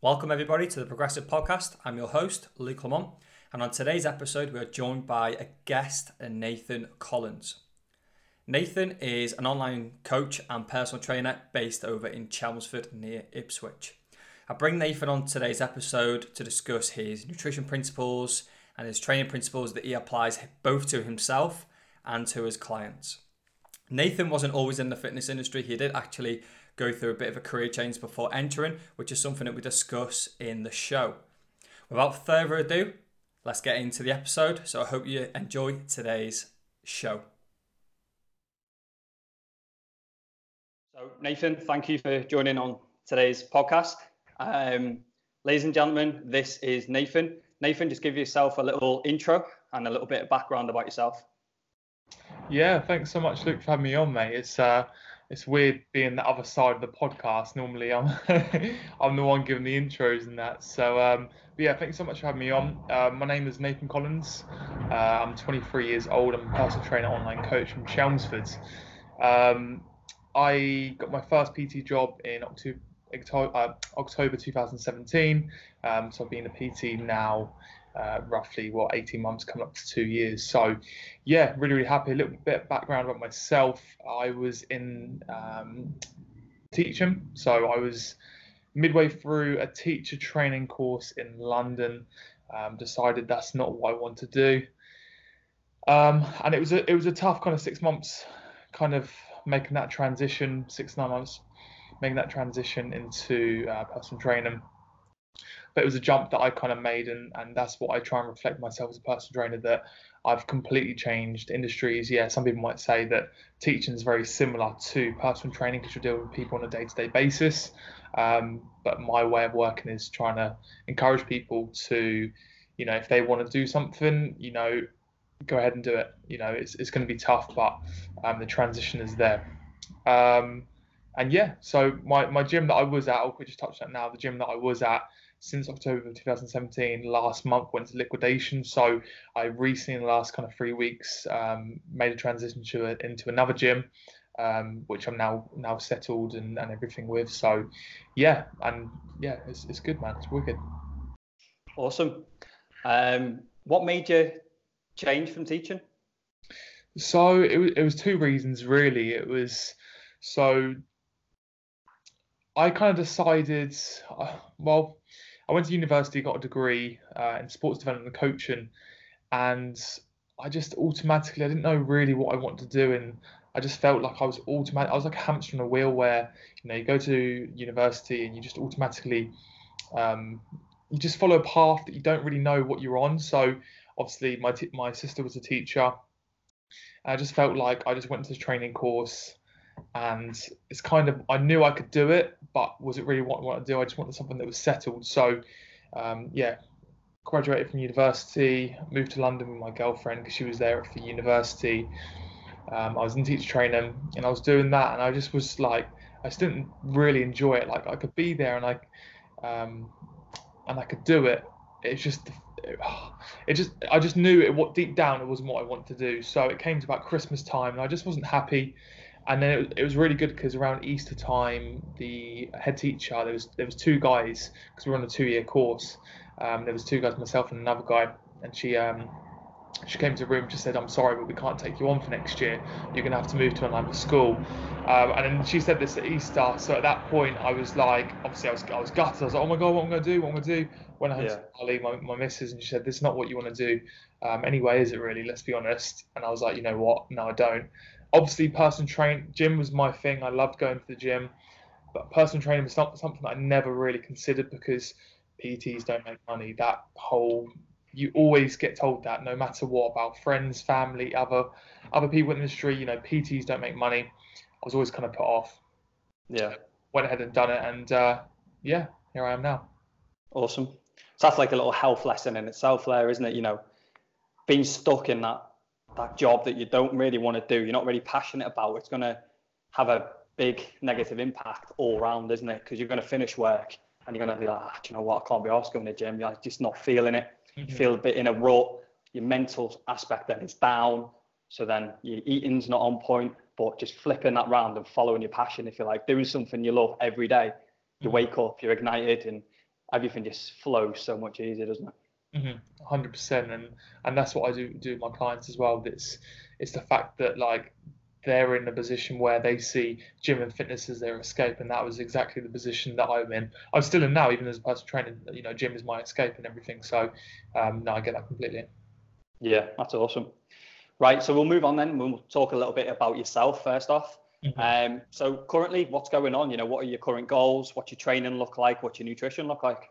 Welcome, everybody, to the Progressive Podcast. I'm your host, Luke Lamont, and on today's episode, we are joined by a guest, Nathan Collins. Nathan is an online coach and personal trainer based over in Chelmsford near Ipswich. I bring Nathan on today's episode to discuss his nutrition principles and his training principles that he applies both to himself and to his clients. Nathan wasn't always in the fitness industry. He did actually go through a bit of a career change before entering, which is something that we discuss in the show. Without further ado, let's get into the episode. So I hope you enjoy today's show. So, Nathan, thank you for joining on today's podcast. Um, ladies and gentlemen, this is Nathan. Nathan, just give yourself a little intro and a little bit of background about yourself. Yeah, thanks so much, Luke, for having me on, mate. It's uh, it's weird being the other side of the podcast. Normally, I'm I'm the one giving the intros and that. So, um, yeah, thanks so much for having me on. Uh, my name is Nathan Collins. Uh, I'm 23 years old. I'm a personal trainer, online coach from Chelmsford. Um, I got my first PT job in October. Uh, October 2017. Um, so I've been a PT now uh, roughly what 18 months coming up to two years. So yeah really really happy. A little bit of background about myself. I was in um, teaching. So i was midway through a teacher training course in london. Um, decided that's not what i want to do. Um, and it was a it was a tough kind of six months kind of making that transition six nine months making that transition into uh, personal training but it was a jump that I kind of made, and and that's what I try and reflect myself as a personal trainer that I've completely changed industries. Yeah, some people might say that teaching is very similar to personal training because you're dealing with people on a day-to-day basis. Um, but my way of working is trying to encourage people to, you know, if they want to do something, you know, go ahead and do it. You know, it's it's going to be tough, but um, the transition is there. Um, and yeah, so my, my gym that I was at, I'll quickly just touch that now. The gym that I was at since October of 2017. Last month went to liquidation, so I recently, in the last kind of three weeks, um, made a transition to a, into another gym, um, which I'm now now settled and, and everything with. So, yeah, and yeah, it's, it's good, man. It's wicked. Awesome. Um, what made you change from teaching? So it was, it was two reasons really. It was so I kind of decided, uh, well, I went to university, got a degree uh, in sports development and coaching, and I just automatically I didn't know really what I wanted to do, and I just felt like I was automatic. I was like a hamster on a wheel, where you know you go to university and you just automatically um, you just follow a path that you don't really know what you're on. So obviously my t- my sister was a teacher. I just felt like I just went to this training course and it's kind of I knew I could do it, but was it really what I wanted to do? I just wanted something that was settled. So, um, yeah, graduated from university, moved to London with my girlfriend because she was there for university. Um, I was in teacher training and I was doing that, and I just was like, I just didn't really enjoy it. Like I could be there and I, um, and I could do it. It's just, it, just, I just knew it. What deep down it wasn't what I wanted to do. So it came to about Christmas time, and I just wasn't happy and then it, it was really good because around Easter time, the head teacher there was there was two guys because we were on a two year course. Um, there was two guys, myself and another guy, and she um, she came to the room just said, "I'm sorry, but we can't take you on for next year. You're going to have to move to another school." Um, and then she said this at Easter. So at that point, I was like, obviously, I was I was gutted. I was like, "Oh my god, what am I going to do? What am I going to do?" When I had yeah. Holly, my my missus, and she said, "This is not what you want to do." Um, anyway, is it really? Let's be honest. And I was like, you know what? No, I don't obviously personal train gym was my thing. I loved going to the gym, but personal training was not something that I never really considered because PTs don't make money. That whole you always get told that no matter what about friends, family, other other people in the industry. You know, PTs don't make money. I was always kind of put off. Yeah. Went ahead and done it, and uh, yeah, here I am now. Awesome. So that's like a little health lesson in itself, there, isn't it? You know, being stuck in that that job that you don't really want to do, you're not really passionate about, it's going to have a big negative impact all around, isn't it? Because you're going to finish work and you're going to be like, ah, do you know what? I can't be asked going to the gym. You're just not feeling it. Mm-hmm. You feel a bit in a rut. Your mental aspect then is down. So then your eating's not on point, but just flipping that round and following your passion, if you like, doing something you love every day. You mm-hmm. wake up, you're ignited, and everything just flows so much easier, doesn't it? Mm-hmm. Hundred percent, and and that's what I do do with my clients as well. It's it's the fact that like they're in a position where they see gym and fitness as their escape, and that was exactly the position that I'm in. I'm still in now, even as a personal trainer. You know, gym is my escape and everything. So, um, no, I get that completely. Yeah, that's awesome. Right, so we'll move on then. We'll talk a little bit about yourself first off. Mm-hmm. Um, so currently, what's going on? You know, what are your current goals? What's your training look like? What's your nutrition look like?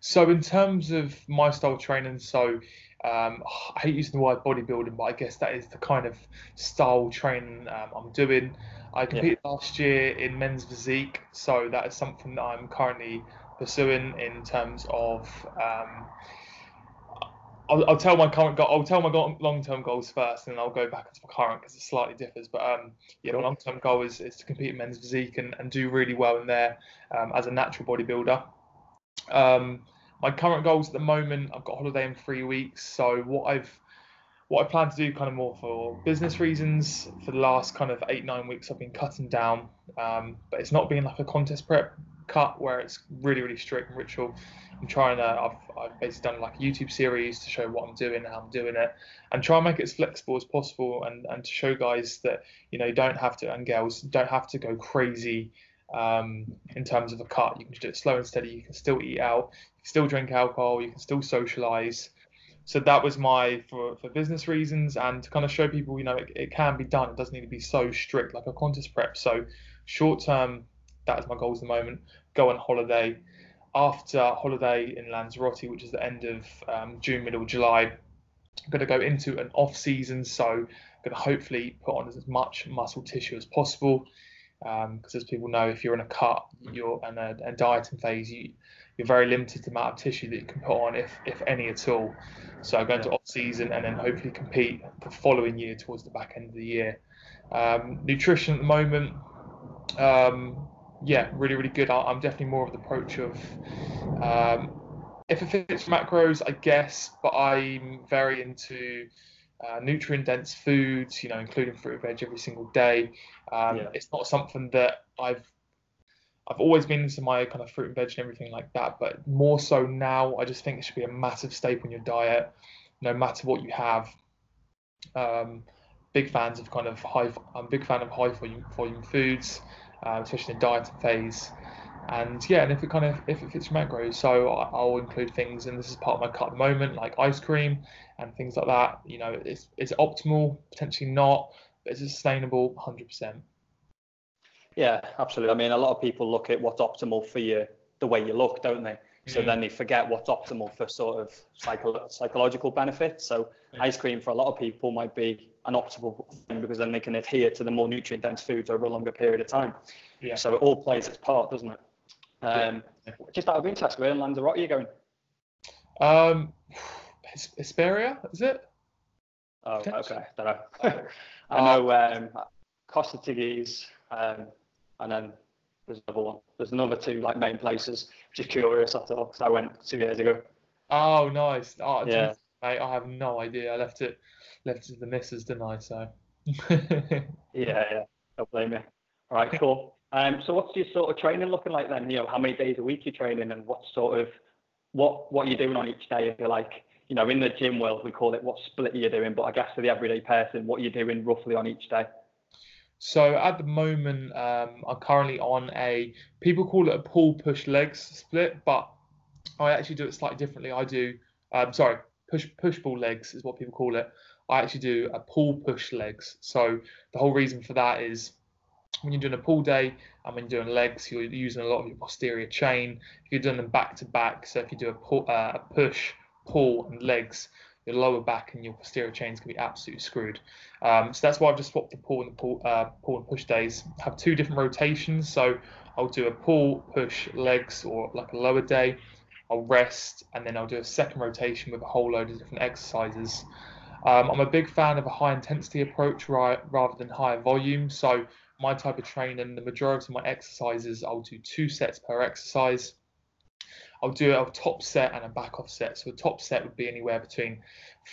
So in terms of my style of training, so um, I hate using the word bodybuilding, but I guess that is the kind of style training um, I'm doing. I competed yeah. last year in men's physique, so that is something that I'm currently pursuing in terms of. Um, I'll, I'll, tell my current goal. I'll tell my long-term goals first, and then I'll go back into my current because it slightly differs. But um, yeah, my long-term goal is, is to compete in men's physique and, and do really well in there um, as a natural bodybuilder. Um, my current goals at the moment, I've got holiday in three weeks. So what I've what I plan to do kind of more for business reasons for the last kind of eight nine weeks I've been cutting down, um, but it's not being like a contest prep cut where it's really really strict and ritual. I'm trying to I've, I've basically done like a YouTube series to show what I'm doing, how I'm doing it, and try and make it as flexible as possible and and to show guys that you know don't have to and girls don't have to go crazy um, in terms of a cut. You can do it slow and steady. You can still eat out. You can still drink alcohol. You can still socialize. So that was my for, for business reasons and to kind of show people, you know, it, it can be done. It doesn't need to be so strict like a contest prep. So short term, that is my goals at the moment. Go on holiday. After holiday in Lanzarote, which is the end of um, June, middle of July, I'm going to go into an off season. So I'm going to hopefully put on as much muscle tissue as possible because um, as people know, if you're in a cut, you're in a, a dieting phase, you, you're very limited the amount of tissue that you can put on, if if any at all. So going to off season and then hopefully compete the following year towards the back end of the year. Um, nutrition at the moment, um, yeah, really really good. I'm definitely more of the approach of um, if it fits macros, I guess, but I'm very into uh, nutrient dense foods, you know, including fruit and veg every single day. Um, yeah. It's not something that I've I've always been into my kind of fruit and veg and everything like that, but more so now, I just think it should be a massive staple in your diet, no matter what you have. Um, big fans of kind of high. I'm a big fan of high volume, volume foods, uh, especially in dieting phase. And yeah, and if it kind of if it fits your macros, so I'll include things, and this is part of my cut at the moment, like ice cream and things like that. You know, it's it's optimal, potentially not, but it's sustainable, hundred percent. Yeah, absolutely. I mean, a lot of people look at what's optimal for you, the way you look, don't they? So mm. then they forget what's optimal for sort of psycho- psychological benefits. So mm. ice cream for a lot of people might be an optimal thing because then they can adhere to the more nutrient dense foods over a longer period of time. Yeah. So it all plays its part, doesn't it? Um, yeah. Just out of interest, where in Lanzarote are you going? Um, Hesperia, is it? Oh, okay. Don't know. I know um, Costa Teguise, um, and then there's another one. There's another two like main places. Just curious, I thought, because I went two years ago. Oh, nice. Oh, yeah. Mate, I have no idea. I left it, left it to the missus, didn't I? So. yeah, yeah. Don't blame me. All right, cool. Um, so what's your sort of training looking like then? You know, how many days a week you're training and what sort of what what are you're doing on each day? If you're like, you know, in the gym world we call it what split you're doing, but I guess for the everyday person, what you're doing roughly on each day. So at the moment, um, I'm currently on a people call it a pull push legs split, but I actually do it slightly differently. I do, um, sorry, push push pull legs is what people call it. I actually do a pull push legs. So the whole reason for that is when you're doing a pull day and when you're doing legs, you're using a lot of your posterior chain. If you're doing them back to back, so if you do a, pull, uh, a push, pull, and legs, your lower back and your posterior chains can be absolutely screwed. Um, so that's why I've just swapped the pull and the pull, uh, pull and push days. Have two different rotations. So I'll do a pull, push, legs, or like a lower day. I'll rest, and then I'll do a second rotation with a whole load of different exercises. Um, I'm a big fan of a high intensity approach right, rather than higher volume. So my type of training, the majority of my exercises, I'll do two sets per exercise. I'll do a top set and a back off set. So a top set would be anywhere between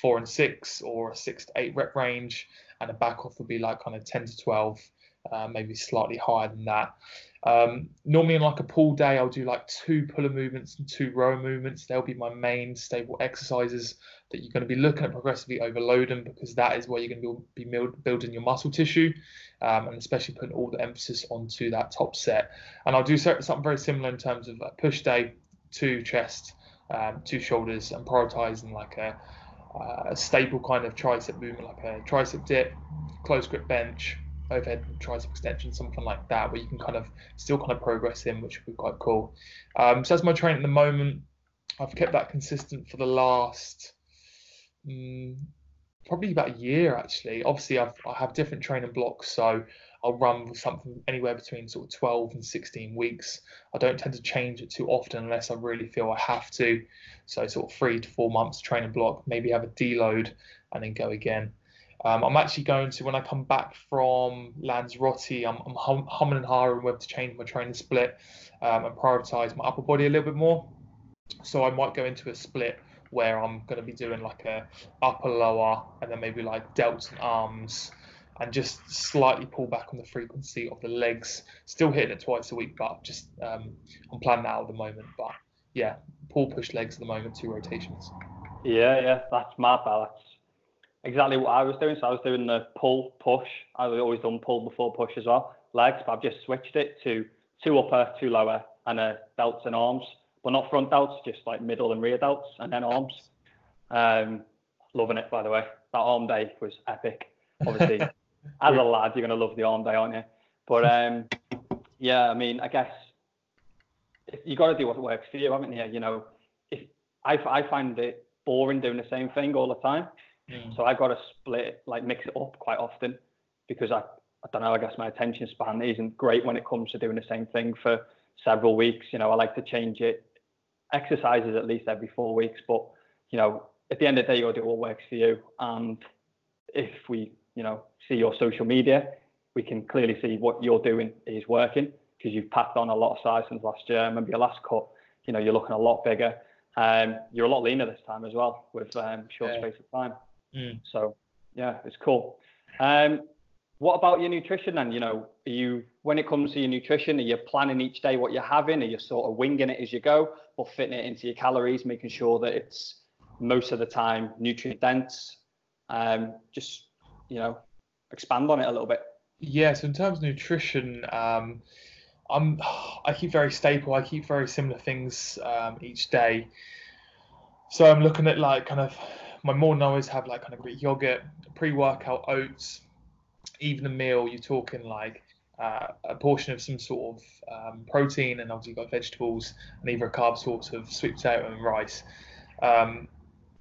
four and six or a six to eight rep range, and a back off would be like kind of 10 to 12, uh, maybe slightly higher than that. Um, normally in like a pull day, I'll do like two puller movements and two rower movements. They'll be my main stable exercises that you're going to be looking at progressively overloading because that is where you're going to be building your muscle tissue um, and especially putting all the emphasis onto that top set. And I'll do something very similar in terms of push day, two chest, um, two shoulders, and prioritizing like a, a staple kind of tricep movement, like a tricep dip, close grip bench, overhead tricep extension, something like that, where you can kind of still kind of progress in, which would be quite cool. Um, so that's my training at the moment. I've kept that consistent for the last mm, probably about a year actually. Obviously, I've, I have different training blocks, so I'll run something anywhere between sort of 12 and 16 weeks. I don't tend to change it too often unless I really feel I have to. So sort of three to four months training block, maybe have a deload and then go again. Um, I'm actually going to when I come back from Lanzarote, I'm, I'm hum, humming and hawing whether to change my training split um, and prioritize my upper body a little bit more. So I might go into a split where I'm going to be doing like a upper lower and then maybe like delts and arms and just slightly pull back on the frequency of the legs. Still hitting it twice a week, but just um, I'm planning that out at the moment. But yeah, pull push legs at the moment, two rotations. Yeah, yeah, that's my balance. Exactly what I was doing. So I was doing the pull push. I've always done pull before push as well, legs, but I've just switched it to two upper, two lower, and a delts and arms but not front delts, just like middle and rear delts, and then arms. Um, loving it, by the way. That arm day was epic. Obviously, as a lad, you're going to love the arm day, aren't you? But um, yeah, I mean, I guess you got to do what works for you, haven't you? You know, if I, I find it boring doing the same thing all the time. Mm. So I've got to split, like mix it up quite often because I, I don't know, I guess my attention span isn't great when it comes to doing the same thing for several weeks. You know, I like to change it exercises at least every four weeks. But you know, at the end of the day, you got to do what works for you. And if we, you know, see your social media, we can clearly see what you're doing is working because you've packed on a lot of size since last year. I remember your last cut, you know, you're looking a lot bigger. Um, you're a lot leaner this time as well with um, short yeah. space of time. Mm. So yeah, it's cool. Um, what about your nutrition then? You know, are you when it comes to your nutrition, are you planning each day what you're having? Are you sort of winging it as you go, or fitting it into your calories, making sure that it's most of the time nutrient dense? Um, just you know, expand on it a little bit. Yeah. So in terms of nutrition, um, I'm I keep very staple. I keep very similar things um, each day. So I'm looking at like kind of my morning I always have like kind of Greek yogurt, pre-workout oats even a meal, you're talking like uh, a portion of some sort of um, protein, and obviously you've got vegetables and either a carb source of sweet potato and rice. Um,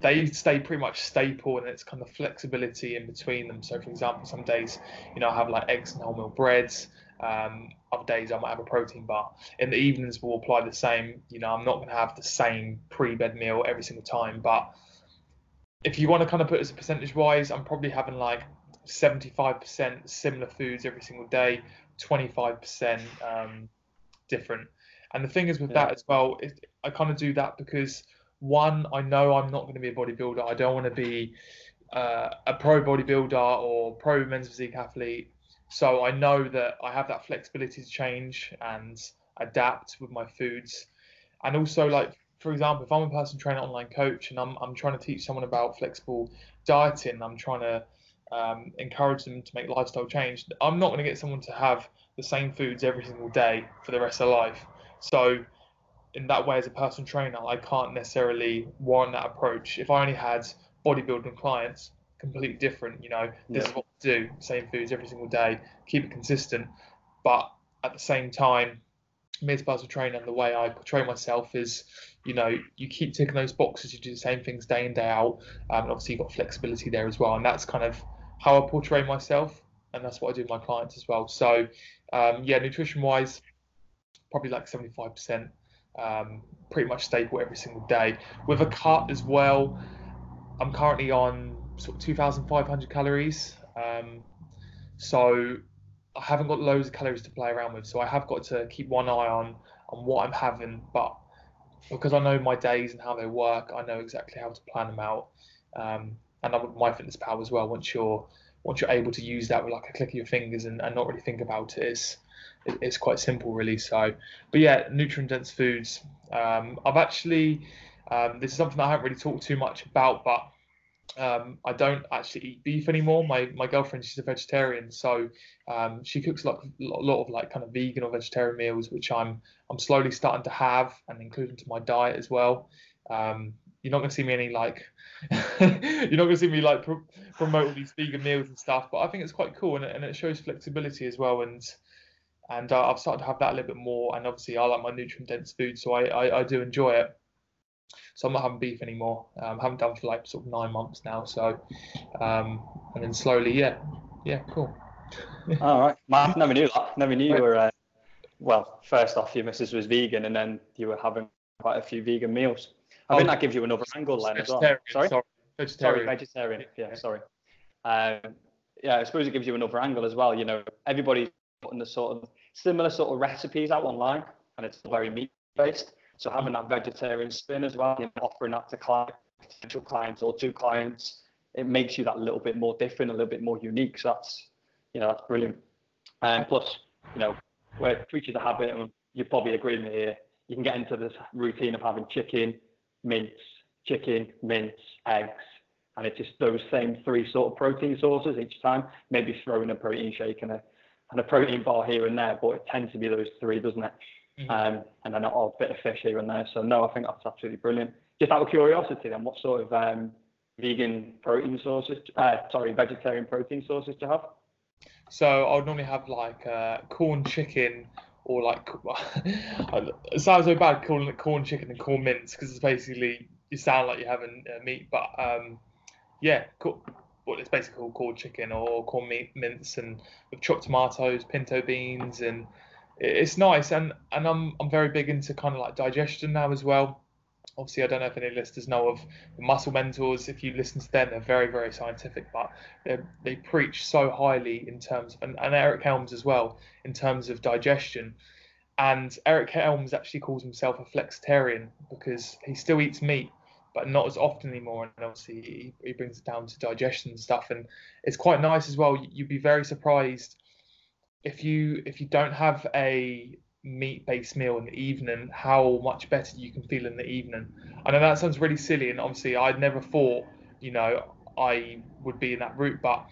they stay pretty much staple, and it's kind of flexibility in between them. So, for example, some days, you know, I have like eggs and wholemeal breads. Um, other days, I might have a protein bar. In the evenings, we'll apply the same. You know, I'm not going to have the same pre-bed meal every single time, but if you want to kind of put it as a percentage wise, I'm probably having like 75% similar foods every single day, 25% um, different. And the thing is with yeah. that as well, it, I kind of do that because one, I know I'm not going to be a bodybuilder. I don't want to be uh, a pro bodybuilder or pro men's physique athlete. So I know that I have that flexibility to change and adapt with my foods. And also, like for example, if I'm a personal trainer, online coach, and I'm I'm trying to teach someone about flexible dieting, I'm trying to um, encourage them to make lifestyle change. I'm not going to get someone to have the same foods every single day for the rest of their life. So, in that way, as a personal trainer, I can't necessarily warrant that approach. If I only had bodybuilding clients, completely different. You know, this yeah. is what we do: same foods every single day, keep it consistent. But at the same time, me as a personal trainer, and the way I portray myself is, you know, you keep ticking those boxes. You do the same things day in day out, um, and obviously you've got flexibility there as well. And that's kind of how I portray myself, and that's what I do with my clients as well. So, um, yeah, nutrition wise, probably like 75%, um, pretty much staple every single day. With a cut as well, I'm currently on sort of 2,500 calories. Um, so I haven't got loads of calories to play around with. So I have got to keep one eye on on what I'm having, but because I know my days and how they work, I know exactly how to plan them out. Um, and MyFitnessPal as well. Once you're once you're able to use that with like a click of your fingers and, and not really think about it, it's it, it's quite simple really. So, but yeah, nutrient dense foods. Um, I've actually um, this is something I haven't really talked too much about, but um, I don't actually eat beef anymore. My my girlfriend she's a vegetarian, so um, she cooks like a lot of like kind of vegan or vegetarian meals, which I'm I'm slowly starting to have and include into my diet as well. Um, you're not gonna see me any like you're not gonna see me like pro- promote all these vegan meals and stuff, but I think it's quite cool and, and it shows flexibility as well. And and uh, I've started to have that a little bit more. And obviously, I like my nutrient dense food, so I, I, I do enjoy it. So I'm not having beef anymore. Um, haven't done for like sort of nine months now. So, um, and then slowly, yeah, yeah, cool. All right, Mark, never knew that. Never knew you were. Uh, well, first off, your missus was vegan, and then you were having quite a few vegan meals. I oh, think that gives you another angle then as well. Sorry, sorry, vegetarian. Sorry, vegetarian. Yeah, sorry. Um, yeah, I suppose it gives you another angle as well. You know, everybody's putting the sort of similar sort of recipes out online, and it's very meat based. So having that vegetarian spin as well, you know, offering that to clients, potential clients or to clients, it makes you that little bit more different, a little bit more unique. So that's, you know, that's brilliant. And plus, you know, we're creatures of habit, and you probably agree with me here. You can get into this routine of having chicken, mince, chicken, mince, eggs, and it's just those same three sort of protein sources each time. Maybe throw in a protein shake and a and a protein bar here and there, but it tends to be those three, doesn't it? Mm-hmm. Um, and then a bit of fish here and there. So no, I think that's absolutely brilliant. Just out of curiosity, then, what sort of um, vegan protein sources? Uh, sorry, vegetarian protein sources do you have? So I would normally have like uh, Quorn chicken or like it sounds so bad calling it Quorn chicken and Quorn mince because it's basically you sound like you're having uh, meat, but um, yeah, cool what it's basically called Quorn chicken or Quorn meat mince and with chopped tomatoes, pinto beans, and it's nice. And and I'm I'm very big into kind of like digestion now as well. Obviously, I don't know if any listeners know of the Muscle Mentors. If you listen to them, they're very very scientific, but they preach so highly in terms and, and Eric Helms as well in terms of digestion. And Eric Helms actually calls himself a flexitarian because he still eats meat, but not as often anymore. And obviously, he, he brings it down to digestion and stuff. And it's quite nice as well. You'd be very surprised if you if you don't have a meat-based meal in the evening, how much better you can feel in the evening. I know that sounds really silly, and obviously, I'd never thought, you know, I would be in that route, but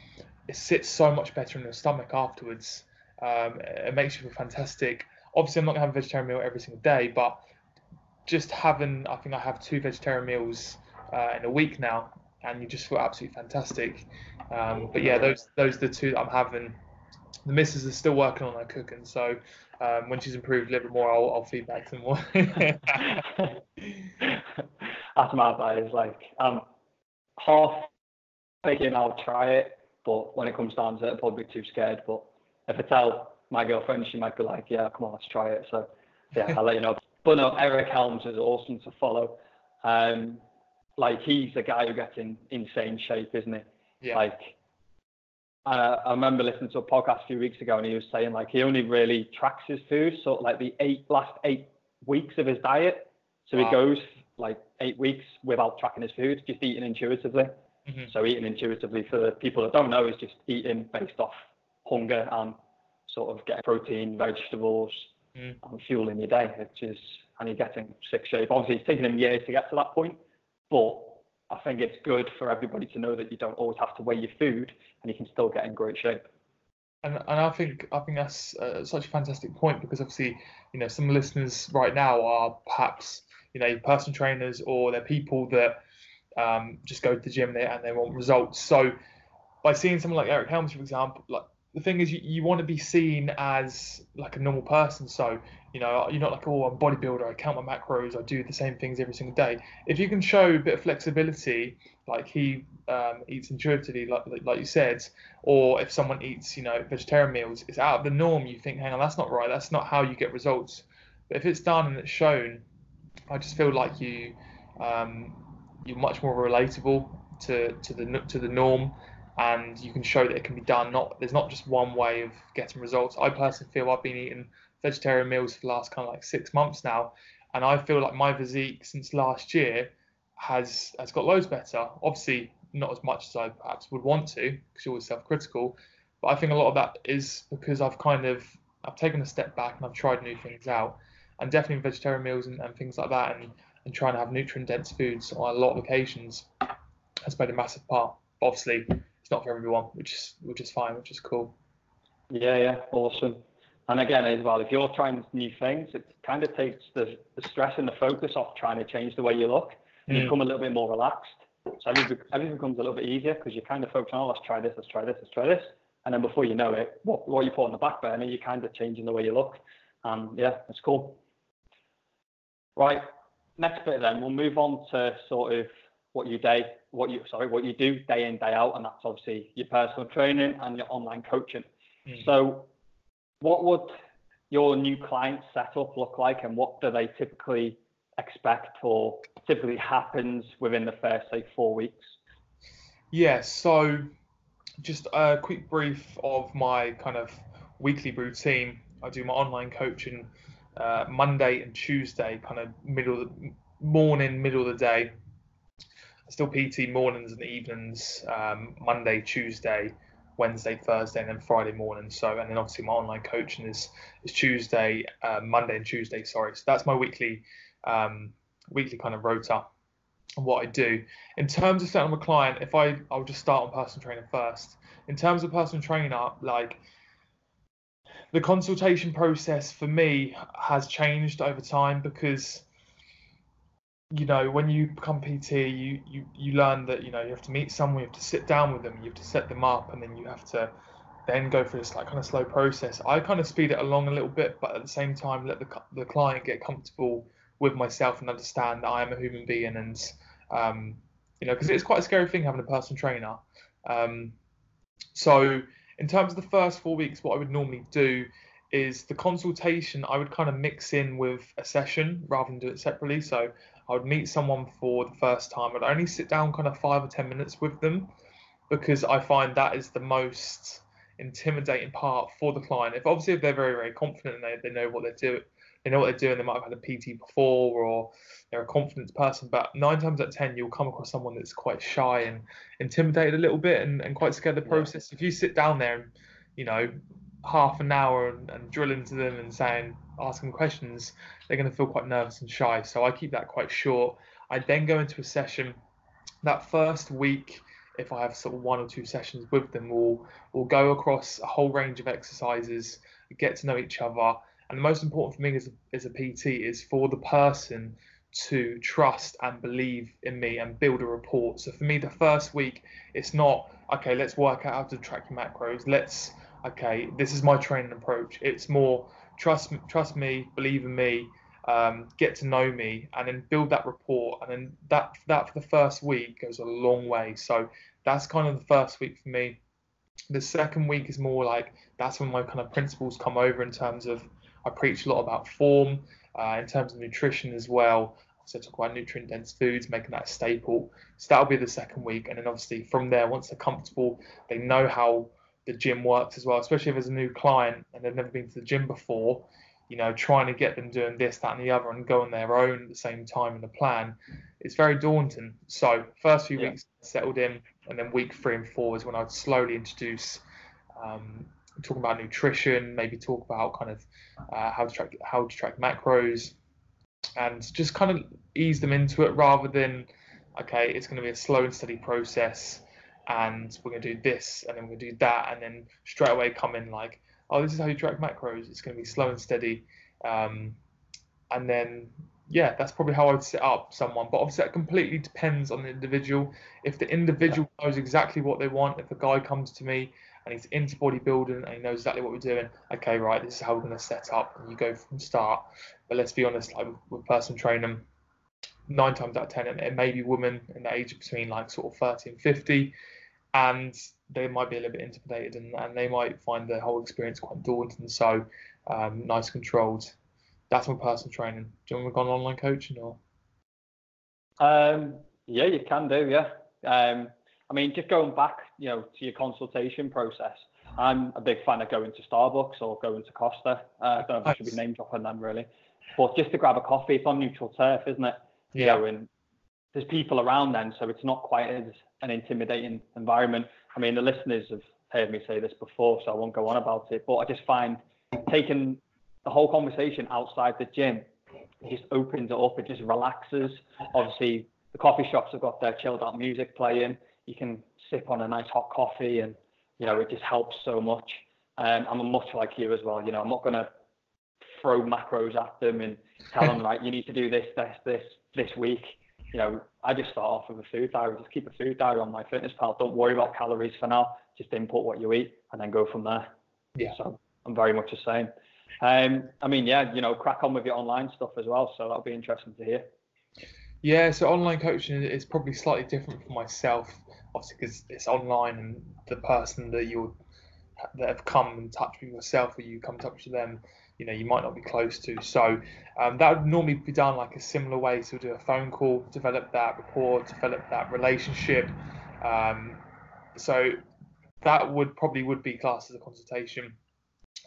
it sits so much better in your stomach afterwards. Um, it makes you feel fantastic. Obviously, I'm not gonna have a vegetarian meal every single day, but just having, I think I have two vegetarian meals uh, in a week now, and you just feel absolutely fantastic. Um, but yeah, those those are the two that I'm having. The missus is still working on her cooking, so um, when she's improved a little bit more, I'll, I'll feedback some more. That's my advice. Like, I'm half thinking I'll try it, but when it comes down to it, I'm probably too scared. But if I tell my girlfriend, she might be like, "Yeah, come on, let's try it." So yeah, I'll let you know. But no, Eric Helms is awesome to follow. Um, like he's the guy who gets in insane shape, isn't he? Yeah. Like, uh, I remember listening to a podcast a few weeks ago, and he was saying like he only really tracks his food, sort of like the eight last eight weeks of his diet. So wow. he goes like eight weeks without tracking his food, just eating intuitively. Mm-hmm. So eating intuitively for the people that don't know is just eating based off hunger and sort of getting protein, vegetables, mm. and fueling your day, which is, and you're getting sick shape. Obviously, it's taken him years to get to that point, but I think it's good for everybody to know that you don't always have to weigh your food and you can still get in great shape. And, and I think I think that's uh, such a fantastic point because obviously you know some listeners right now are perhaps you know personal trainers or they're people that um, just go to the gym there and they want results. So by seeing someone like Eric Helms, for example, like the thing is you, you want to be seen as like a normal person. So you know you're not like oh i'm bodybuilder i count my macros i do the same things every single day. If you can show a bit of flexibility like he um, eats intuitively like, like you said or if someone eats you know vegetarian meals it's out of the norm. You think hang on that's not right. That's not how you get results. But if it's done and it's shown i just feel like you um, you're much more relatable to, to the to the norm and you can show that it can be done. Not there's not just one way of getting results. I personally feel I've been eating vegetarian meals for the last kind of like six months now, and I feel like my physique since last year has has got loads better. Obviously, not as much as I perhaps would want to, because you're always self-critical. But I think a lot of that is because I've kind of I've taken a step back and I've tried new things out, and definitely vegetarian meals and, and things like that, and, and trying to have nutrient dense foods on a lot of occasions has played a massive part. Obviously, it's not for everyone, which is which is fine, which is cool. Yeah, yeah, awesome. And again, as well, if you're trying new things, it kind of takes the, the stress and the focus off trying to change the way you look. Mm. you become a little bit more relaxed. So everything, everything becomes a little bit easier because you're kind of focusing on, oh, let's try this, let's try this, let's try this. And then before you know it, what, what you put on the back burner, you're kind of changing the way you look. Um, yeah, it's cool. Right, next bit then, we'll move on to sort of what you day, what you sorry, what you do day in, day out, and that's obviously your personal training and your online coaching. Mm. So what would your new client setup look like and what do they typically expect or typically happens within the first say four weeks? Yeah, so just a quick brief of my kind of weekly routine. I do my online coaching uh, Monday and Tuesday, kind of middle of the morning, middle of the day. Still PT mornings and evenings, um, Monday, Tuesday, Wednesday, Thursday, and then Friday morning. So, and then obviously my online coaching is is Tuesday, uh, Monday, and Tuesday. Sorry, so that's my weekly um, weekly kind of rota and what I do. In terms of setting up a client, if I I'll just start on personal training first. In terms of personal trainer, like the consultation process for me has changed over time because you know when you become pt you, you you learn that you know you have to meet someone you have to sit down with them you have to set them up and then you have to then go through this like kind of slow process. I kind of speed it along a little bit but at the same time let the, the client get comfortable with myself and understand that i am a human being and um, you know because it's quite a scary thing having a personal trainer. Um, so in terms of the first four weeks what i would normally do is the consultation i would kind of mix in with a session rather than do it separately. So I would meet someone for the first time. I'd only sit down kind of five or ten minutes with them because I find that is the most intimidating part for the client. If obviously if they're very very confident and they, they know what they're doing, they know what they're doing. They might have had a PT before or they're a confident person. But nine times out of ten, you'll come across someone that's quite shy and intimidated a little bit and, and quite scared of the process. If you sit down there and you know half an hour and, and drill into them and saying asking questions, they're going to feel quite nervous and shy. So I keep that quite short. I then go into a session. That first week, if I have sort of one or two sessions with them, we'll, we'll go across a whole range of exercises, get to know each other. And the most important for me as as a PT is for the person to trust and believe in me and build a rapport. So for me, the first week, it's not, okay, let's work out how to track your macros. Let's, okay, this is my training approach. It's more, trust trust me, believe in me, um, get to know me, and then build that rapport. And then that that for the first week goes a long way. So that's kind of the first week for me. The second week is more like that's when my kind of principles come over in terms of I preach a lot about form, uh, in terms of nutrition as well. So talk about nutrient dense foods, making that a staple. So that'll be the second week, and then obviously from there, once they're comfortable, they know how the gym works as well, especially if there's a new client and they've never been to the gym before. You know, trying to get them doing this, that, and the other, and go on their own at the same time in the plan, it's very daunting. So, first few yeah. weeks settled in, and then week three and four is when I'd slowly introduce um, talking about nutrition, maybe talk about kind of uh, how to track how to track macros, and just kind of ease them into it rather than okay, it's going to be a slow and steady process and we're going to do this and then we're going to do that and then straight away come in like oh this is how you track macros. It's going to be slow and steady. Um, and then yeah that's probably how i'd set up someone but obviously that completely depends on the individual. If the individual yeah. knows exactly what they want if a guy comes to me and he's into bodybuilding and he knows exactly what we're doing okay right this is how we're going to set up and you go from start. But let's be honest like with, personal training nine times out of ten it may be women in the age between like sort of 30 and 50 and they might be a little bit intimidated and, and they might find the whole experience quite daunting. So, um, nice controlled. That's my personal training. Do you want to go on online coaching or? Um, yeah, you can do. Yeah. Um, I mean, just going back, you know, to your consultation process. I'm a big fan of going to Starbucks or going to Costa. Uh, I don't know if I should be name dropping them really, but just to grab a coffee. It's on neutral turf, isn't it? Yeah. You know, and there's people around then, so it's not quite as an intimidating environment. I mean, the listeners have heard me say this before, so I won't go on about it. But I just find taking the whole conversation outside the gym it just opens it up. It just relaxes. Obviously, the coffee shops have got their chilled out music playing. You can sip on a nice hot coffee, and you know it just helps so much. Um, I'm much like you as well. You know, I'm not gonna throw macros at them and tell them like you need to do this, this, this, this week. You know, I just start off with a food diary. Just keep a food diary on MyFitnessPal. Don't worry about calories for now. Just input what you eat and then go from there. Yeah. So I'm very much the same. Um, I mean, yeah, you know, crack on with your online stuff as well. So that'll be interesting to hear. Yeah, so online coaching is probably slightly different for myself, obviously because it's online and the person that you that have come in touch with yourself or you come in touch with them, you know, you might not be close to. So um, that would normally be done like a similar way. So do a phone call, develop that rapport, develop that relationship. Um, so that would probably would be classed as a consultation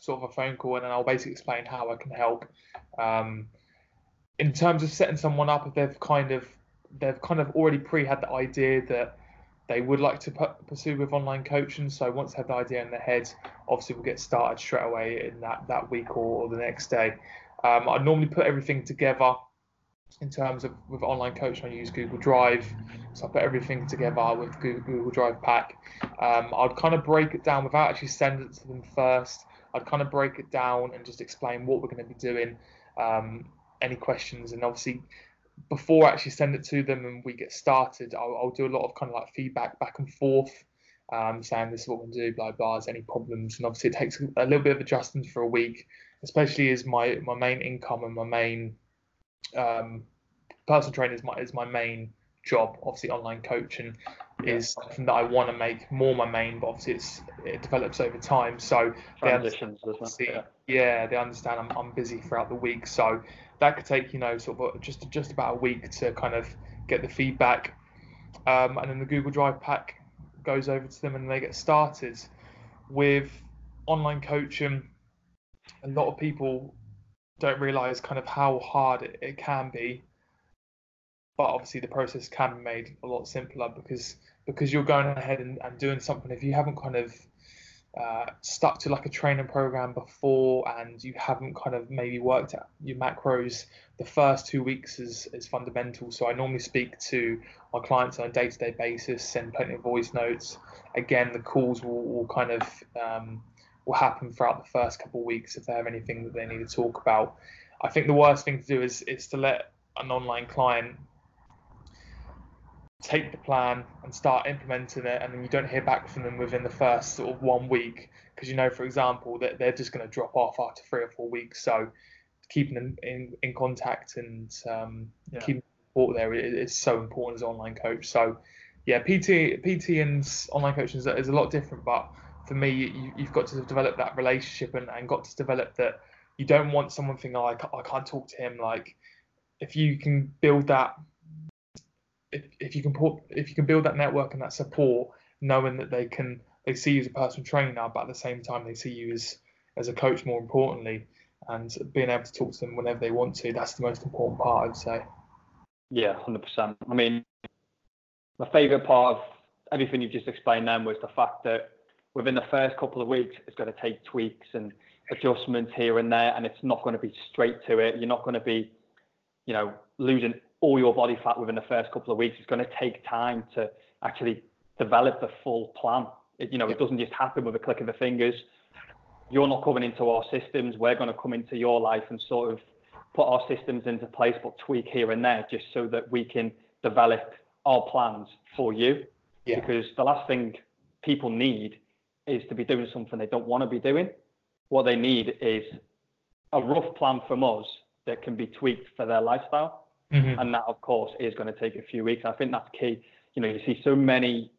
sort of a phone call and then I'll basically explain how I can help. Um, in terms of setting someone up, if they've kind of they've kind of already pre had the idea that they would like to pursue with online coaching. So once they have the idea in their head, obviously we'll get started straight away in that that week or, or the next day. Um, I normally put everything together in terms of with online coaching. I use Google Drive, so I put everything together with Google Drive Pack. Um, I'd kind of break it down without actually sending it to them first. I'd kind of break it down and just explain what we're going to be doing, um, any questions, and obviously before I actually send it to them and we get started, I'll, I'll do a lot of kind of like feedback back and forth, um, saying this is what to do, blah blah. Is any problems? And obviously it takes a little bit of adjustment for a week, especially as my my main income and my main um, personal training is my is my main job. Obviously, online coaching is something that I want to make more my main, but obviously it's it develops over time. So transitions, they yeah. yeah, they understand I'm, I'm busy throughout the week, so that could take you know sort of just just about a week to kind of get the feedback, um, and then the Google Drive pack goes over to them and they get started with online coaching. A lot of people don't realize kind of how hard it, it can be but obviously the process can be made a lot simpler because because you're going ahead and, and doing something. If you haven't kind of uh, stuck to like a training program before and you haven't kind of maybe worked at your macros the first two weeks is, is fundamental. So i normally speak to my clients on a day-to-day basis send plenty of voice notes. Again the calls will, will kind of um, will happen throughout the first couple of weeks if they have anything that they need to talk about. I think the worst thing to do is is to let an online client take the plan and start implementing it, and then you don't hear back from them within the first sort of one week because you know, for example, that they're just going to drop off after three or four weeks. So keeping them in, in contact and um, yeah. keeping support there is so important as an online coach. So yeah, PT PT and online coaching is, is a lot different, but for me, you, have got to develop that relationship and, and got to develop that. You don't want someone thinking, oh, I, I can't talk to him. Like, if you can build that if, if you can put if you can build that network and that support, knowing that they can they see you as a personal trainer, but at the same time they see you as as a coach more importantly, and being able to talk to them whenever they want to, that's the most important part, I'd say. Yeah, hundred percent. I mean, my favourite part of everything you've just explained then was the fact that within the first couple of weeks, it's going to take tweaks and adjustments here and there, and it's not going to be straight to it. You're not going to be, you know, losing all your body fat within the first couple of weeks. It's going to take time to actually develop the full plan. It, you know, it doesn't just happen with a click of the fingers. You're not coming into our systems. We're going to come into your life and sort of put our systems into place, but tweak here and there just so that we can develop our plans for you. Yeah. Because the last thing people need is to be doing something they don't want to be doing. What they need is a rough plan from us that can be tweaked for their lifestyle. Mm-hmm. And that, of course, is going to take a few weeks. I think that's key. You know, you see so many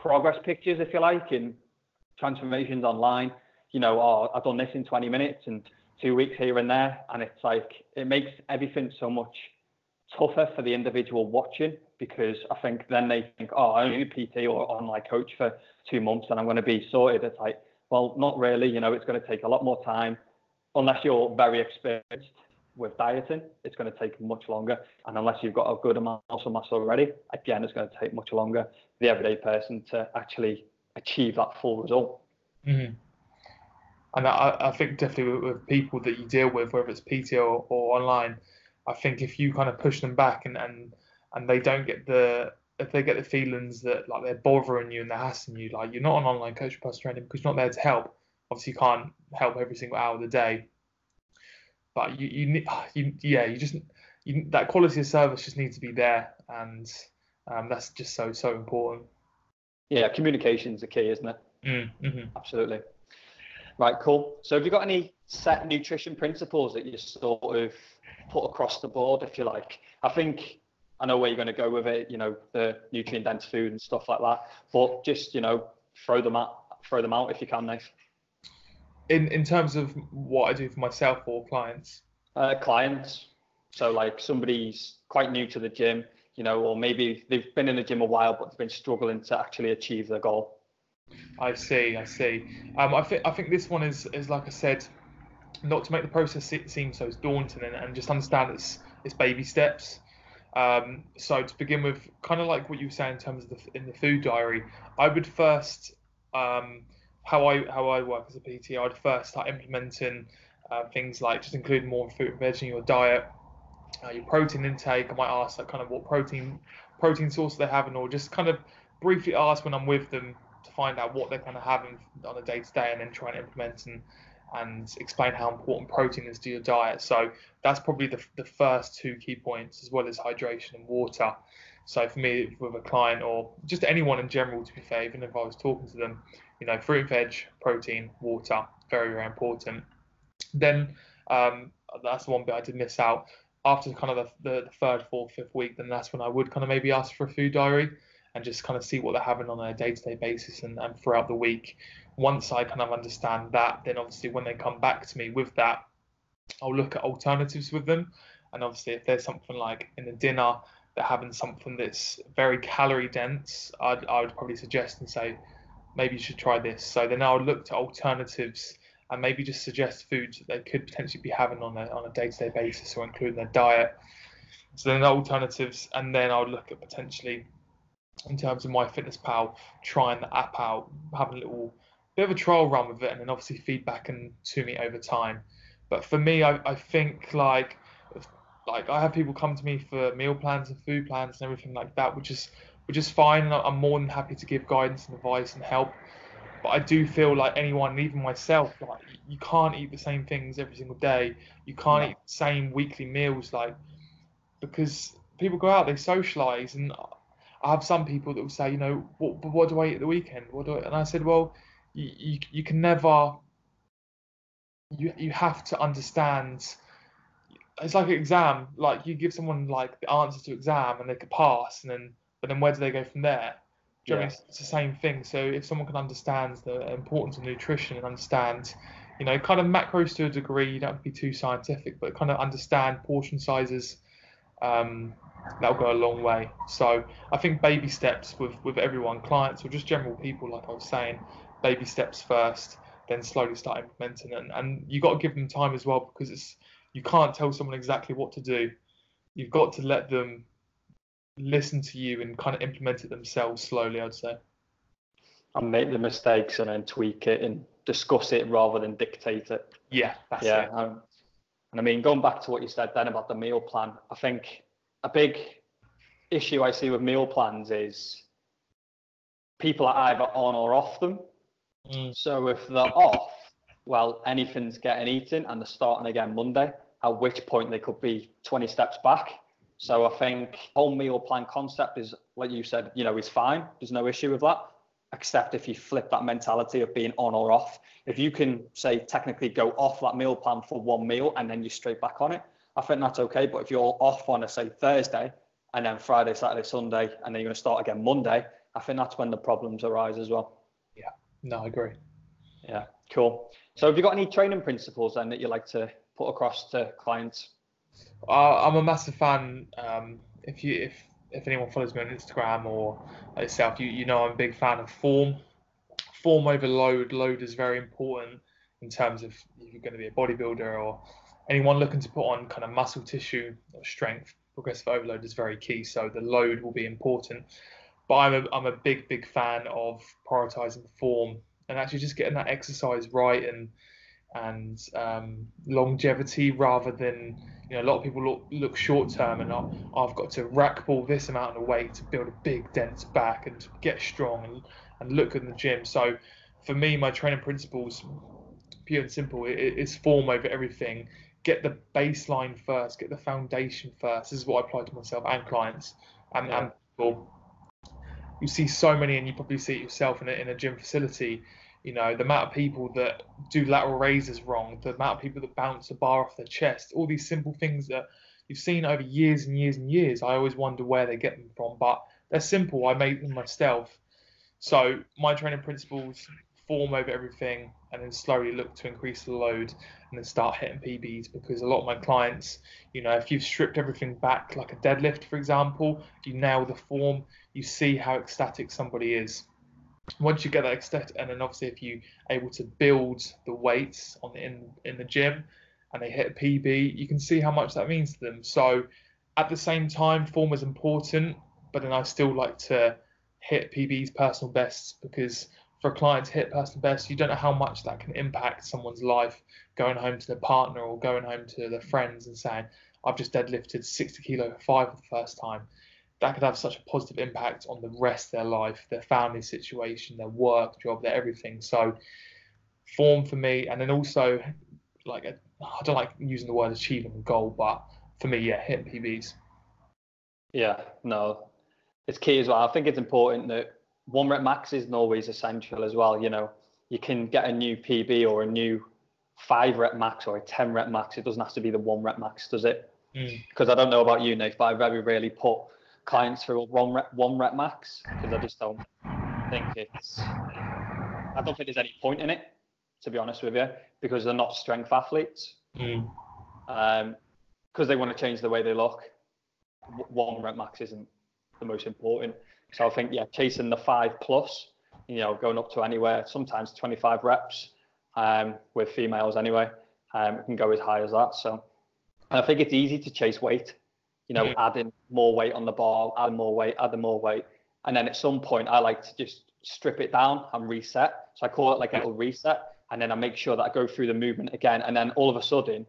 progress pictures, if you like, in transformations online. You know, oh, I've done this in 20 minutes and two weeks here and there. And it's like, it makes everything so much tougher for the individual watching because I think then they think, oh, I only PT or online coach for two months and I'm going to be sorted. It's like, well, not really. You know, it's going to take a lot more time unless you're very experienced with dieting, it's going to take much longer. And unless you've got a good amount of muscle mass already, again, it's going to take much longer for the everyday person to actually achieve that full result. Mm-hmm. and I, I think definitely with, with, people that you deal with, whether it's PT or, or online, I think if you kind of push them back and, and and they don't get the if they get the feelings that like they're bothering you and they're hassling you, like you're not an online coach plus training because you're not there to help. Obviously, you can't help every single hour of the day, but you you, you yeah you just you, that quality of service just needs to be there, and um, that's just so so important. Yeah, communication's is the key, isn't it? Mm, mm-hmm. Absolutely. Right, cool. So have you got any set nutrition principles that you sort of put across the board, if you like? I think I know where you're going to go with it, you know, the nutrient dense food and stuff like that. But just, you know, throw them out, throw them out if you can, Nate. In in terms of what I do for myself or clients? Uh, clients. So like somebody's quite new to the gym, you know, or maybe they've been in the gym a while but they've been struggling to actually achieve their goal. I see, I see. Um, I think I think this one is is like I said, not to make the process seem so daunting and, and just understand it's it's baby steps. Um, so to begin with, kind of like what you were saying in terms of the, in the food diary, I would first um, how I how I work as a PT. I'd first start implementing uh, things like just including more fruit and veg in your diet, uh, your protein intake. I might ask like kind of what protein protein source they're having, or just kind of briefly ask when I'm with them to find out what they're kind of having on a day to day, and then try and implement and and explain how important protein is to your diet. So that's probably the, the first two key points, as well as hydration and water. So for me, with a client or just anyone in general, to be fair, even if I was talking to them, you know, fruit, veg, protein, water, very, very important. Then um, that's the one bit I did miss out. After kind of the, the, the third, fourth, fifth week, then that's when I would kind of maybe ask for a food diary and just kind of see what they're having on a day-to-day basis and, and throughout the week once I kind of understand that, then obviously when they come back to me with that, I'll look at alternatives with them. And obviously, if there's something like in the dinner, they're having something that's very calorie dense, I'd, I would probably suggest and say, maybe you should try this. So then I'll look to alternatives and maybe just suggest foods that they could potentially be having on a, on a day-to-day basis or include in their diet. So then alternatives, and then I'll look at potentially in terms of MyFitnessPal, trying the app out, having a little bit of a trial run with it, and then obviously feedback and to me over time. But for me, I, I think like like I have people come to me for meal plans and food plans and everything like that, which is which is fine. And I'm more than happy to give guidance and advice and help. But I do feel like anyone, even myself, like you can't eat the same things every single day. You can't eat the same weekly meals, like because people go out, they socialize, and I have some people that will say, you know, what what do I eat at the weekend? What do I? And I said, well, you, you, you can never you you have to understand it's like an exam like you give someone like the answer to exam and they could pass and then but then where do they go from there do you yeah. know I mean? it's the same thing so if someone can understand the importance of nutrition and understand you know kind of macros to a degree you don't have to be too scientific but kind of understand portion sizes um, that'll go a long way so i think baby steps with with everyone clients or just general people like i was saying baby steps first, then slowly start implementing it. And you've got to give them time as well because it's you can't tell someone exactly what to do. You've got to let them listen to you and kind of implement it themselves slowly. I'd say. And make the mistakes and then tweak it and discuss it rather than dictate it. Yeah, yeah. Um, and I mean, going back to what you said then about the meal plan, I think a big issue I see with meal plans is people are either on or off them. Mm. So if they're off, well, anything's getting eaten and they're starting again Monday, at which point they could be 20 steps back. So I think whole meal plan concept is, like you said, you know, is fine. There's no issue with that, except if you flip that mentality of being on or off. If you can say technically go off that meal plan for one meal and then you're straight back on it, I think that's okay. But if you're off on a say Thursday and then Friday, Saturday, Sunday, and then you're going to start again Monday, I think that's when the problems arise as well. Yeah. No, I agree. Yeah, cool. So have you got any training principles then that you like to put across to clients? Uh, I'm a massive fan. Um, if you if if anyone follows me on Instagram or yourself, you you know I'm a big fan of form. Form over load. Load is very important in terms of if you're going to be a bodybuilder or anyone looking to put on kind of muscle tissue or strength. Progressive overload is very key. So the load will be important. But I'm a, I'm a big, big fan of prioritizing form and actually just getting that exercise right. And and um, longevity rather than you know a lot of people look, look short term and oh, I've got to rack pull this amount of weight to build a big dense back and get strong and, and look in the gym. So for me, my training principles, pure and simple, it, it's form over everything. Get the baseline first, get the foundation first. This is what I apply to myself and clients and, yeah. and people. You see so many, and you probably see it yourself in a, in a gym facility you know, the amount of people that do lateral raises wrong, the amount of people that bounce a bar off their chest, all these simple things that you've seen over years and years and years. I always wonder where they get them from, but they're simple. I made them myself. So my training principles form over everything and then slowly look to increase the load and then start hitting PBs because a lot of my clients, you know, if you've stripped everything back like a deadlift, for example, you nail the form, you see how ecstatic somebody is once you get that extent, and then obviously if you able to build the weights on in in the gym, and they hit a PB, you can see how much that means to them. So at the same time, form is important, but then I still like to hit PBs, personal bests, because for a client to hit personal best, you don't know how much that can impact someone's life. Going home to their partner or going home to their friends and saying, "I've just deadlifted 60 kilo five for the first time." That could have such a positive impact on the rest of their life, their family situation, their work, job, their everything. So, form for me, and then also like I don't like using the word achieving a goal, but for me, yeah, hitting PBs. Yeah, no, it's key as well. I think it's important that one rep max isn't always essential as well. You know, you can get a new PB or a new five rep max or a 10 rep max. It doesn't have to be the one rep max, does it? Because mm. I don't know about you, Nate, but I very rarely put clients through a one rep one rep max because I just don't think it's I don't think there's any point in it to be honest with you because they're not strength athletes. Mm. Um, because they want to change the way they look. One rep max isn't the most important. So I think yeah, chasing the five plus, you know, going up to anywhere, sometimes 25 reps um, with females anyway. Um, can go as high as that. So I think it's easy to chase weight you know, adding more weight on the bar, adding more weight, adding more weight. And then at some point, I like to just strip it down and reset. So I call it like a little reset. And then I make sure that I go through the movement again. And then all of a sudden,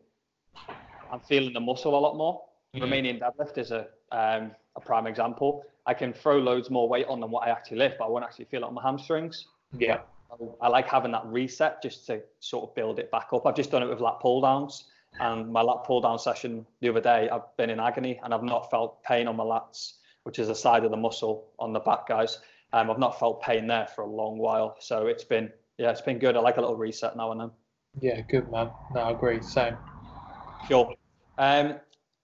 I'm feeling the muscle a lot more. Mm-hmm. Romanian deadlift is a, um, a prime example. I can throw loads more weight on than what I actually lift, but I won't actually feel it on my hamstrings. Yeah. I like having that reset just to sort of build it back up. I've just done it with lat pull downs. And my lat pull down session the other day, I've been in agony and I've not felt pain on my lats, which is the side of the muscle on the back, guys. Um, I've not felt pain there for a long while. So it's been, yeah, it's been good. I like a little reset now and then. Yeah, good, man. No, I agree. Same. Sure. Um,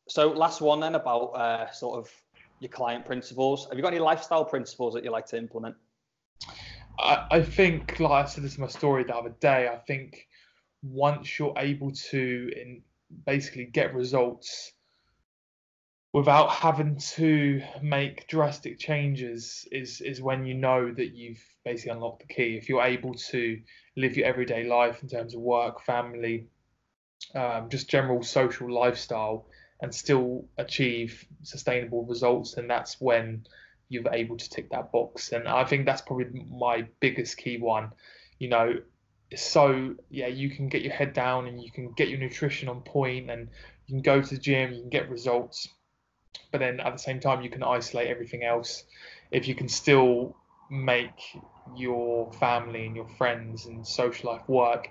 so last one then about uh, sort of your client principles. Have you got any lifestyle principles that you like to implement? I, I think, like I said this in my story the other day, I think once you're able to in basically get results without having to make drastic changes is is when you know that you've basically unlocked the key. If you're able to live your everyday life in terms of work family um, just general social lifestyle and still achieve sustainable results then that's when you're able to tick that box. And i think that's probably my biggest key one. You know so yeah, you can get your head down and you can get your nutrition on point and you can go to the gym, you can get results, but then at the same time you can isolate everything else. If you can still make your family and your friends and social life work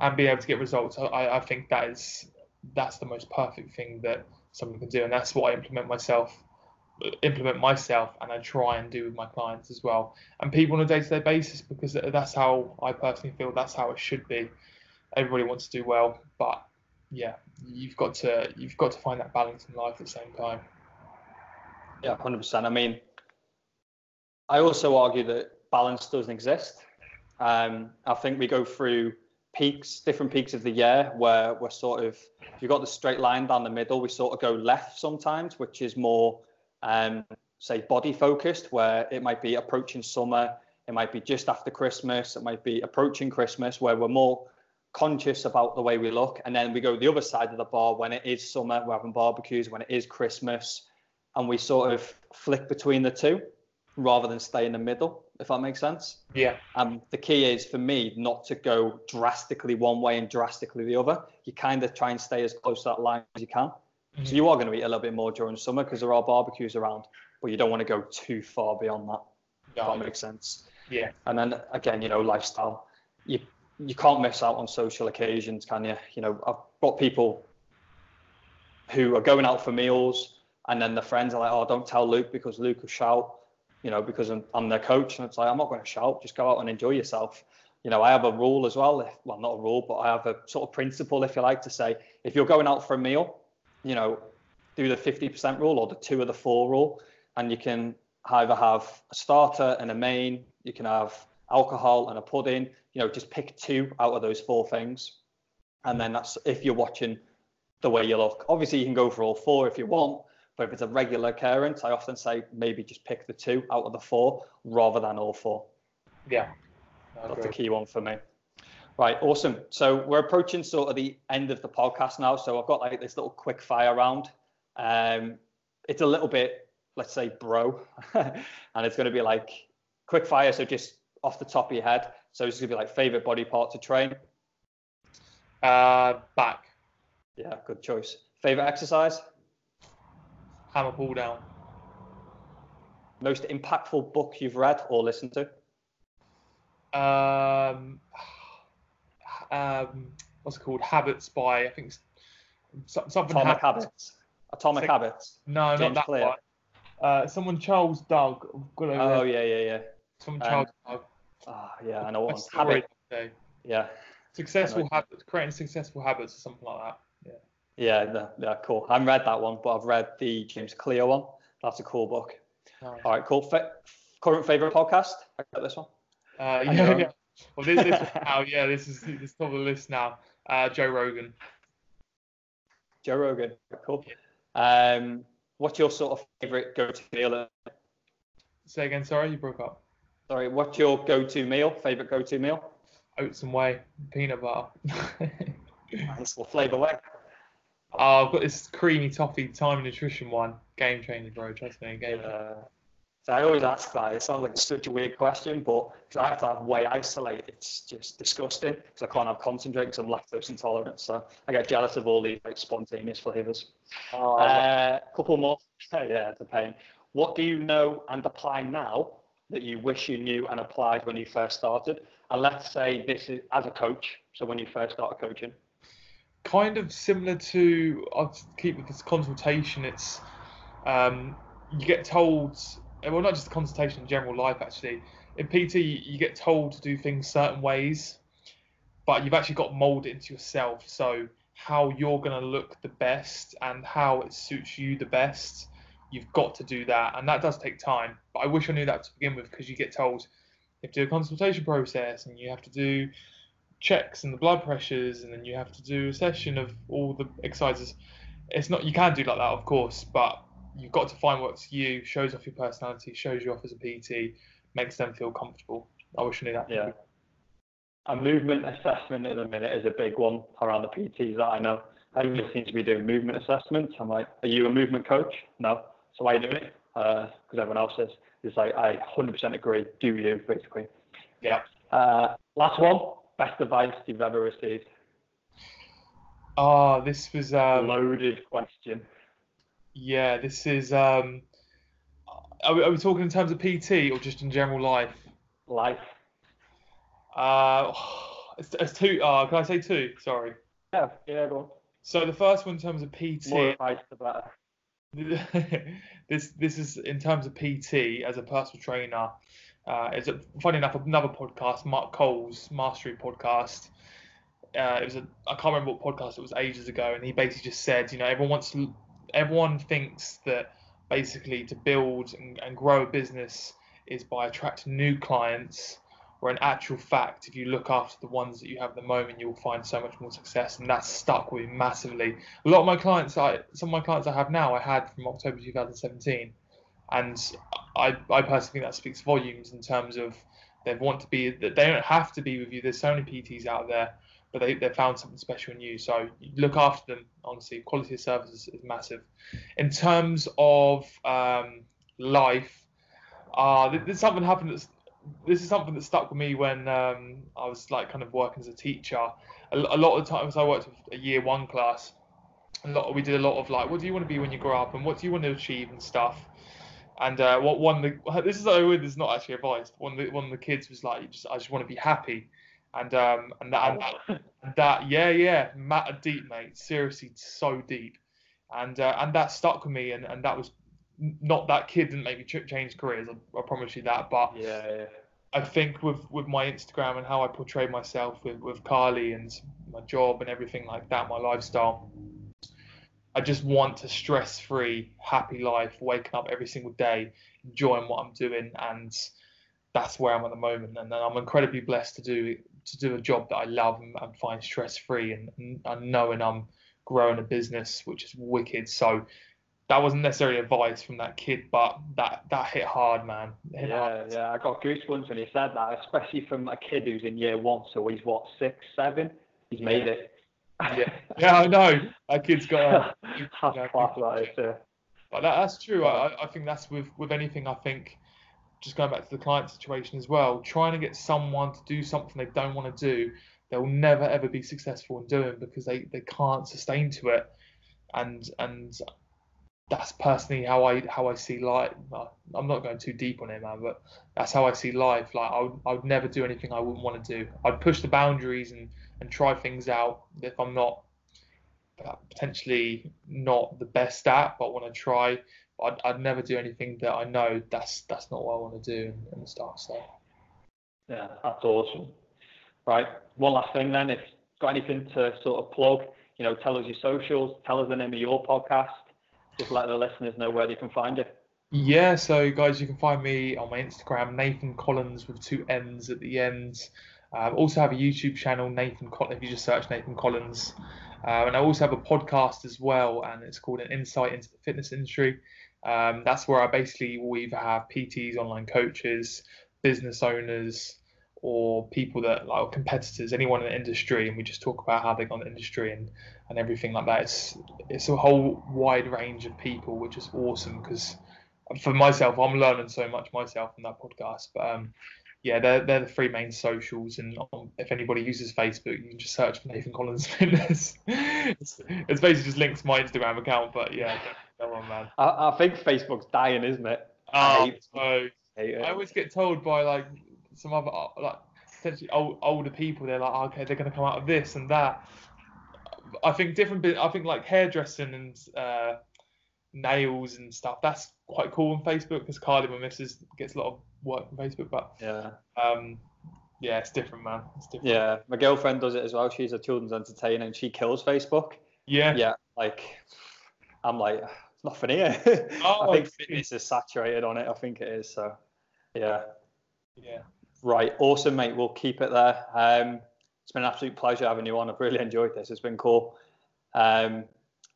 and be able to get results, I, I think that is that's the most perfect thing that someone can do, and that's what I implement myself implement myself and I try and do with my clients as well. And people on a day-to-day basis because that's how I personally feel that's how it should be. Everybody wants to do well but yeah you've got to you've got to find that balance in life at the same time. Yeah 100% I mean I also argue that balance doesn't exist. Um, I think we go through peaks different peaks of the year where we're sort of if you've got the straight line down the middle we sort of go left sometimes which is more um, say body focused, where it might be approaching summer, it might be just after Christmas, it might be approaching Christmas, where we're more conscious about the way we look. And then we go the other side of the bar when it is summer, we're having barbecues, when it is Christmas, and we sort of flick between the two rather than stay in the middle. if that makes sense. Yeah. Um, the key is for me not to go drastically one way and drastically the other. You kind of try and stay as close to that line as you can. So mm. you are going to eat a little bit more during summer because there are barbecues around, but you don't want to go too far beyond that. No, that makes sense. Yeah. And then again, you know, lifestyle. You you can't miss out on social occasions, can you? You know, I've got people who are going out for meals, and then the friends are like, "Oh, don't tell Luke because Luke will shout." You know, because I'm, I'm their coach, and it's like I'm not going to shout. Just go out and enjoy yourself. You know, I have a rule as well. If, well, not a rule, but I have a sort of principle, if you like, to say if you're going out for a meal, you know, do the 50% rule or the two of the four rule, and you can either have a starter and a main, you can have alcohol and a pudding, you know, just pick two out of those four things. And then that's if you're watching the way you look. Obviously, you can go for all four if you want, but if it's a regular occurrence, I often say maybe just pick the two out of the four rather than all four. Yeah. That's the key one for me. Right, awesome. So we're approaching sort of the end of the podcast now. So I've got like this little quick fire round. Um, it's a little bit, let's say, bro, and it's going to be like quick fire. So just off the top of your head. So it's going to be like favorite body part to train. Uh, back. Yeah, good choice. Favorite exercise? Hammer pull down. Most impactful book you've read or listened to? Um, um, what's it called? Habits by I think something. Atomic Habits. Habits. Atomic Habits. No, James not that Clear. one. Uh, someone Charles Duhigg. Oh yeah, yeah, yeah. Someone um, Charles Duhigg. Oh yeah, I know what one. Habit. Yeah. Successful habits, creating successful habits or something like that. Yeah. Yeah, no, yeah, cool. I haven't read that one, but I've read the James Clear one. That's a cool book. All right, cool. Fa- current favorite podcast? I got this one. Uh, yeah, yeah. Well, this, this now, yeah, this is this top of the list now. Uh, Joe Rogan. Joe Rogan, cool. Um, what's your sort of favorite go-to meal? Say again. Sorry, you broke up. Sorry, what's your go-to meal? Favorite go-to meal? Oats and whey, peanut butter. nice. What flavour whey? Oh, I've got this creamy toffee time nutrition one. Game changer, bro. Trust me. Game uh, so I always ask that. It sounds like such a weird question, but because I have to have whey isolate. It's just disgusting because I can't have concentrate because I'm lactose intolerant. So I get jealous of all these like spontaneous flavors. A oh, uh, couple more. yeah, it's a pain. What do you know and apply now that you wish you knew and applied when you first started? And let's say this is as a coach. So when you first started coaching. Kind of similar to I'll keep with this consultation. It's um, you get told well, not just consultation in general life, actually. In PT, you get told to do things certain ways, but you've actually got molded into yourself. So, how you're going to look the best and how it suits you the best, you've got to do that. And that does take time. But I wish I knew that to begin with because you get told you have to do a consultation process and you have to do checks and the blood pressures and then you have to do a session of all the exercises. It's not, you can do like that, of course, but you've got to find what's you, shows off your personality, shows you off as a PT, makes them feel comfortable. I wish I knew that. Yeah. A movement assessment at the minute is a big one around the PTs that I know. Everybody seems to be doing movement assessments. I'm like, are you a movement coach? No. So why are you doing it? Because uh, everyone else is. It's like, I 100% agree. Do you, basically. Yeah. Uh, last one. Best advice you've ever received? Oh, this was um, loaded question. Yeah, this is. Um, are, we, are we talking in terms of PT or just in general life? Life. Uh, it's, it's two. Uh, can I say two? Sorry. Yeah, yeah, go on. So the first one in terms of PT. More advice, the better. this this is in terms of PT as a personal trainer. Uh, it's a, funny enough another podcast, Mark Cole's Mastery podcast. Uh, it was a I can't remember what podcast it was ages ago, and he basically just said, you know, everyone wants to everyone thinks that basically to build and, and grow a business is by attracting new clients where in actual fact if you look after the ones that you have at the moment you'll find so much more success and that's stuck with me massively. A lot of my clients i some of my clients i have now i had from october 2017 and i i personally think that speaks volumes in terms of they want to be that they don't have to be with you. There's so many pts out there but they, they found something special in you. So look after them, honestly. Quality of service is, is massive. In terms of um, life, uh, there's something happened that's this is something that stuck with me when um, I was like kind of working as a teacher. A, a lot of times I worked with a year one class. A lot we did a lot of like, what do you want to be when you grow up, and what do you want to achieve and stuff. And uh, what one the this is oh, this is not actually advice. One of the, one of the kids was like, just, I just want to be happy, and um and that, and that, and that yeah yeah, matter deep mate, seriously so deep, and uh, and that stuck with me, and, and that was not that kid didn't make me change careers. I, I promise you that. But yeah, yeah, I think with with my Instagram and how I portray myself with with Carly and my job and everything like that, my lifestyle. I just want a stress-free, happy life, waking up every single day, enjoying what I'm doing, and that's where I'm at the moment. And I'm incredibly blessed to do to do a job that I love and, and find stress-free, and, and, and knowing I'm growing a business which is wicked. So that wasn't necessarily advice from that kid, but that that hit hard, man. Hit yeah, hard. yeah. I got goosebumps when he said that, especially from a kid who's in year one. So he's what six, seven. He's made it. Yeah, yeah, I know. That kid's got. that's you know, class, that is. Yeah. But that, that's true. I, I think that's with with anything. I think just going back to the client situation as well. Trying to get someone to do something they don't want to do, they'll never ever be successful in doing because they they can't sustain to it. And and that's personally how I how I see life. I'm not going too deep on it, man, but that's how I see life. Like I would, I would never do anything I wouldn't want to do. I'd push the boundaries and and try things out if I'm not uh, potentially not the best at, but want to try. I'd, I'd never do anything that I know that's that's not what I want to do and, and stuff. So yeah, that's awesome. Right, one last thing then. If you've got anything to sort of plug, you know, tell us your socials, tell us the name of your podcast just let the listeners know where they can find it. Yeah, so guys, you can find me on my Instagram, Nathan Collins with two N's at the end. I um, also have a YouTube channel, Nathan Collins, if you just search Nathan Collins. Uh, and I also have a podcast as well, and it's called An Insight into the Fitness Industry. Um, that's where I basically will either have PTs, online coaches, business owners, or people that like competitors, anyone in the industry, and we just talk about how they got in the industry and, and everything like that. It's it's a whole wide range of people, which is awesome because for myself, I'm learning so much myself from that podcast. But um, yeah, they're they're the three main socials, and if anybody uses Facebook, you can just search for Nathan Collins Fitness. it's, it's basically just linked to my Instagram account, but yeah, come on, man. I, I think Facebook's dying, isn't it? Oh, I, I always get told by like some other uh, like potentially old, older people. They're like, oh, okay, they're going to come out of this and that. I think different. I think like hairdressing and uh, nails and stuff. That's quite cool on Facebook because Carly, my missus, gets a lot of work from Facebook. But yeah, um, yeah, it's different, man. It's different. Yeah, my girlfriend does it as well. She's a children's entertainer and she kills Facebook. Yeah. Yeah, like I'm like, nothing here. Oh, I think fitness is saturated on it. I think it is. So yeah. Yeah. Right, awesome, mate. We'll keep it there. Um, it's been an absolute pleasure having you on. I've really enjoyed this. It's been cool. Um,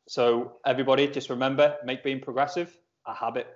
so, everybody, just remember make being progressive a habit.